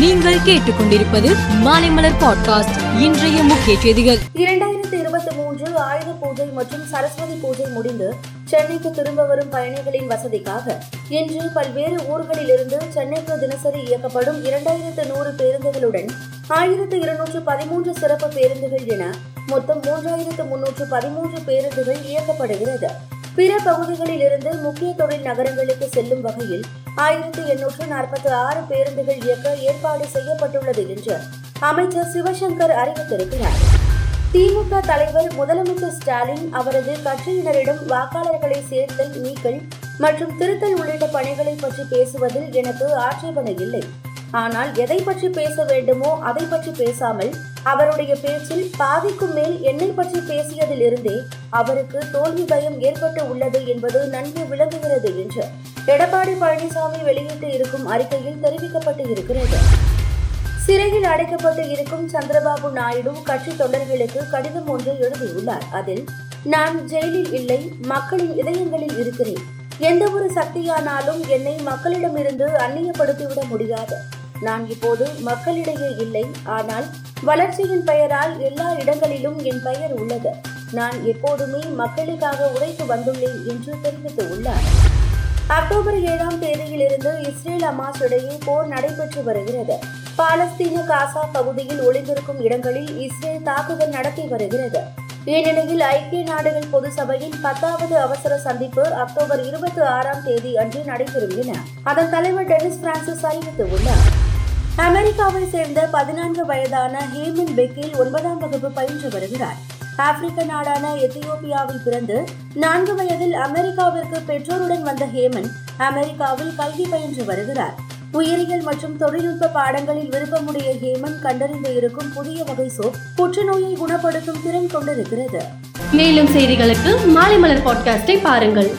நீங்கள் கேட்டுக்கொண்டிருப்பது மாலைமலர் பாட்காஸ்ட் இன்றைய முக்கிய செய்திகள். இரண்டாயிரத்தி இருபத்தி மூன்று ஆயுத பூஜை மற்றும் சரஸ்வதி பூஜை முடிந்து சென்னைக்கு திரும்ப வரும் பயணிகளின் வசதிக்காக இன்று பல்வேறு ஊர்களிலிருந்து சென்னைக்கு தினசரி இயக்கப்படும் இரண்டாயிரத்து நூறு பேருந்துகளுடன் ஆயிரத்து இருநூற்று பதிமூன்று சிறப்பு பேருந்துகள் என மொத்தம் மூன்றாயிரத்து முன்னூற்று பதிமூன்று பேருந்துகள் இயக்கப்படுகிறது. பிற பகுதிகளில் இருந்து முக்கிய தொழில் நகரங்களுக்கு செல்லும் வகையில் ஆயிரத்தி எண்ணூற்று நாற்பத்தி ஆறு பேருந்துகள் இயக்க ஏற்பாடு செய்யப்பட்டுள்ளது என்று அமைச்சர் சிவசங்கர் அறிவித்திருக்கிறார். திமுக தலைவர் முதலமைச்சர் ஸ்டாலின் அவரது கட்சியினரிடம் வாக்காளர்களை சேர்த்தல் நீக்கல் மற்றும் திருத்தல் உள்ளிட்ட பணிகளை பற்றி பேசுவதில் எனக்கு ஆட்சேபனை இல்லை. ஆனால் எதை பற்றி பேச வேண்டுமோ அதை பற்றி பேசாமல் அவருடைய பேச்சில் பாதிக்கும் மேல் என்னை பற்றி பேசியதில் இருந்தே அவருக்கு தோல்வி பயம் ஏற்பட்டு உள்ளது என்பது நன்கு விளங்குகிறது என்று எடப்பாடி பழனிசாமி வெளியிட்டு இருக்கும் அறிக்கையில் தெரிவிக்கப்பட்டு இருக்கிறது. சிறையில் அடைக்கப்பட்டு இருக்கும் சந்திரபாபு நாயுடு கட்சி தொண்டர்களுக்கு கடிதம் ஒன்று எழுதியுள்ளார். அதில் நான் ஜெயிலில் இல்லை மக்களின் இதயங்களில் இருக்கிறேன். எந்த ஒரு சக்தியானாலும் என்னை மக்களிடமிருந்து அந்நியப்படுத்திவிட முடியாது. நான் இப்போது மக்களிடையே இல்லை ஆனால் வளர்ச்சியின் பெயரால் எல்லா இடங்களிலும் என் பெயர் உள்ளது. நான் எப்போதுமே மக்களுக்காக உழைத்து வந்துள்ளேன் என்று தெரிவித்துள்ளார். அக்டோபர் ஏழாம் தேதியிலிருந்து இஸ்ரேல் அமாஸ் இடையே போர் நடைபெற்று வருகிறது. பாலஸ்தீன காசா பகுதியில் ஒளிந்திருக்கும் இடங்களில் இஸ்ரேல் தாக்குதல் நடத்தி வருகிறது. இந்நிலையில் ஐக்கிய நாடுகள் பொது சபையின் பத்தாவது அவசர சந்திப்பு அக்டோபர் இருபத்தி ஆறாம் தேதி அன்று நடைபெறும் என அதன் தலைவர் டெனிஸ் பிரான்சிஸ் அறிவித்துள்ளார். அமெரிக்காவை சேர்ந்த பதினான்கு வயதான ஹேமன் பெக்கில் ஒன்பதாம் வகுப்பு பயின்று வருகிறார். ஆப்பிரிக்க நாடான எத்தியோப்பியாவில் பிறந்து நான்கு வயதில் அமெரிக்காவிற்கு பெற்றோருடன் வந்த ஹேமன் அமெரிக்காவில் கல்வி பயின்று வருகிறார். உயிரியல் மற்றும் தொழில்நுட்ப பாடங்களில் விருப்பமுடைய ஹேமன் கண்டறிந்து இருக்கும் புதிய வகை சோப் புற்றுநோயை குணப்படுத்தும் திறன் கொண்டிருக்கிறது. மேலும் செய்திகளுக்கு மாலை மலர் பாட்காஸ்டை பாருங்கள்.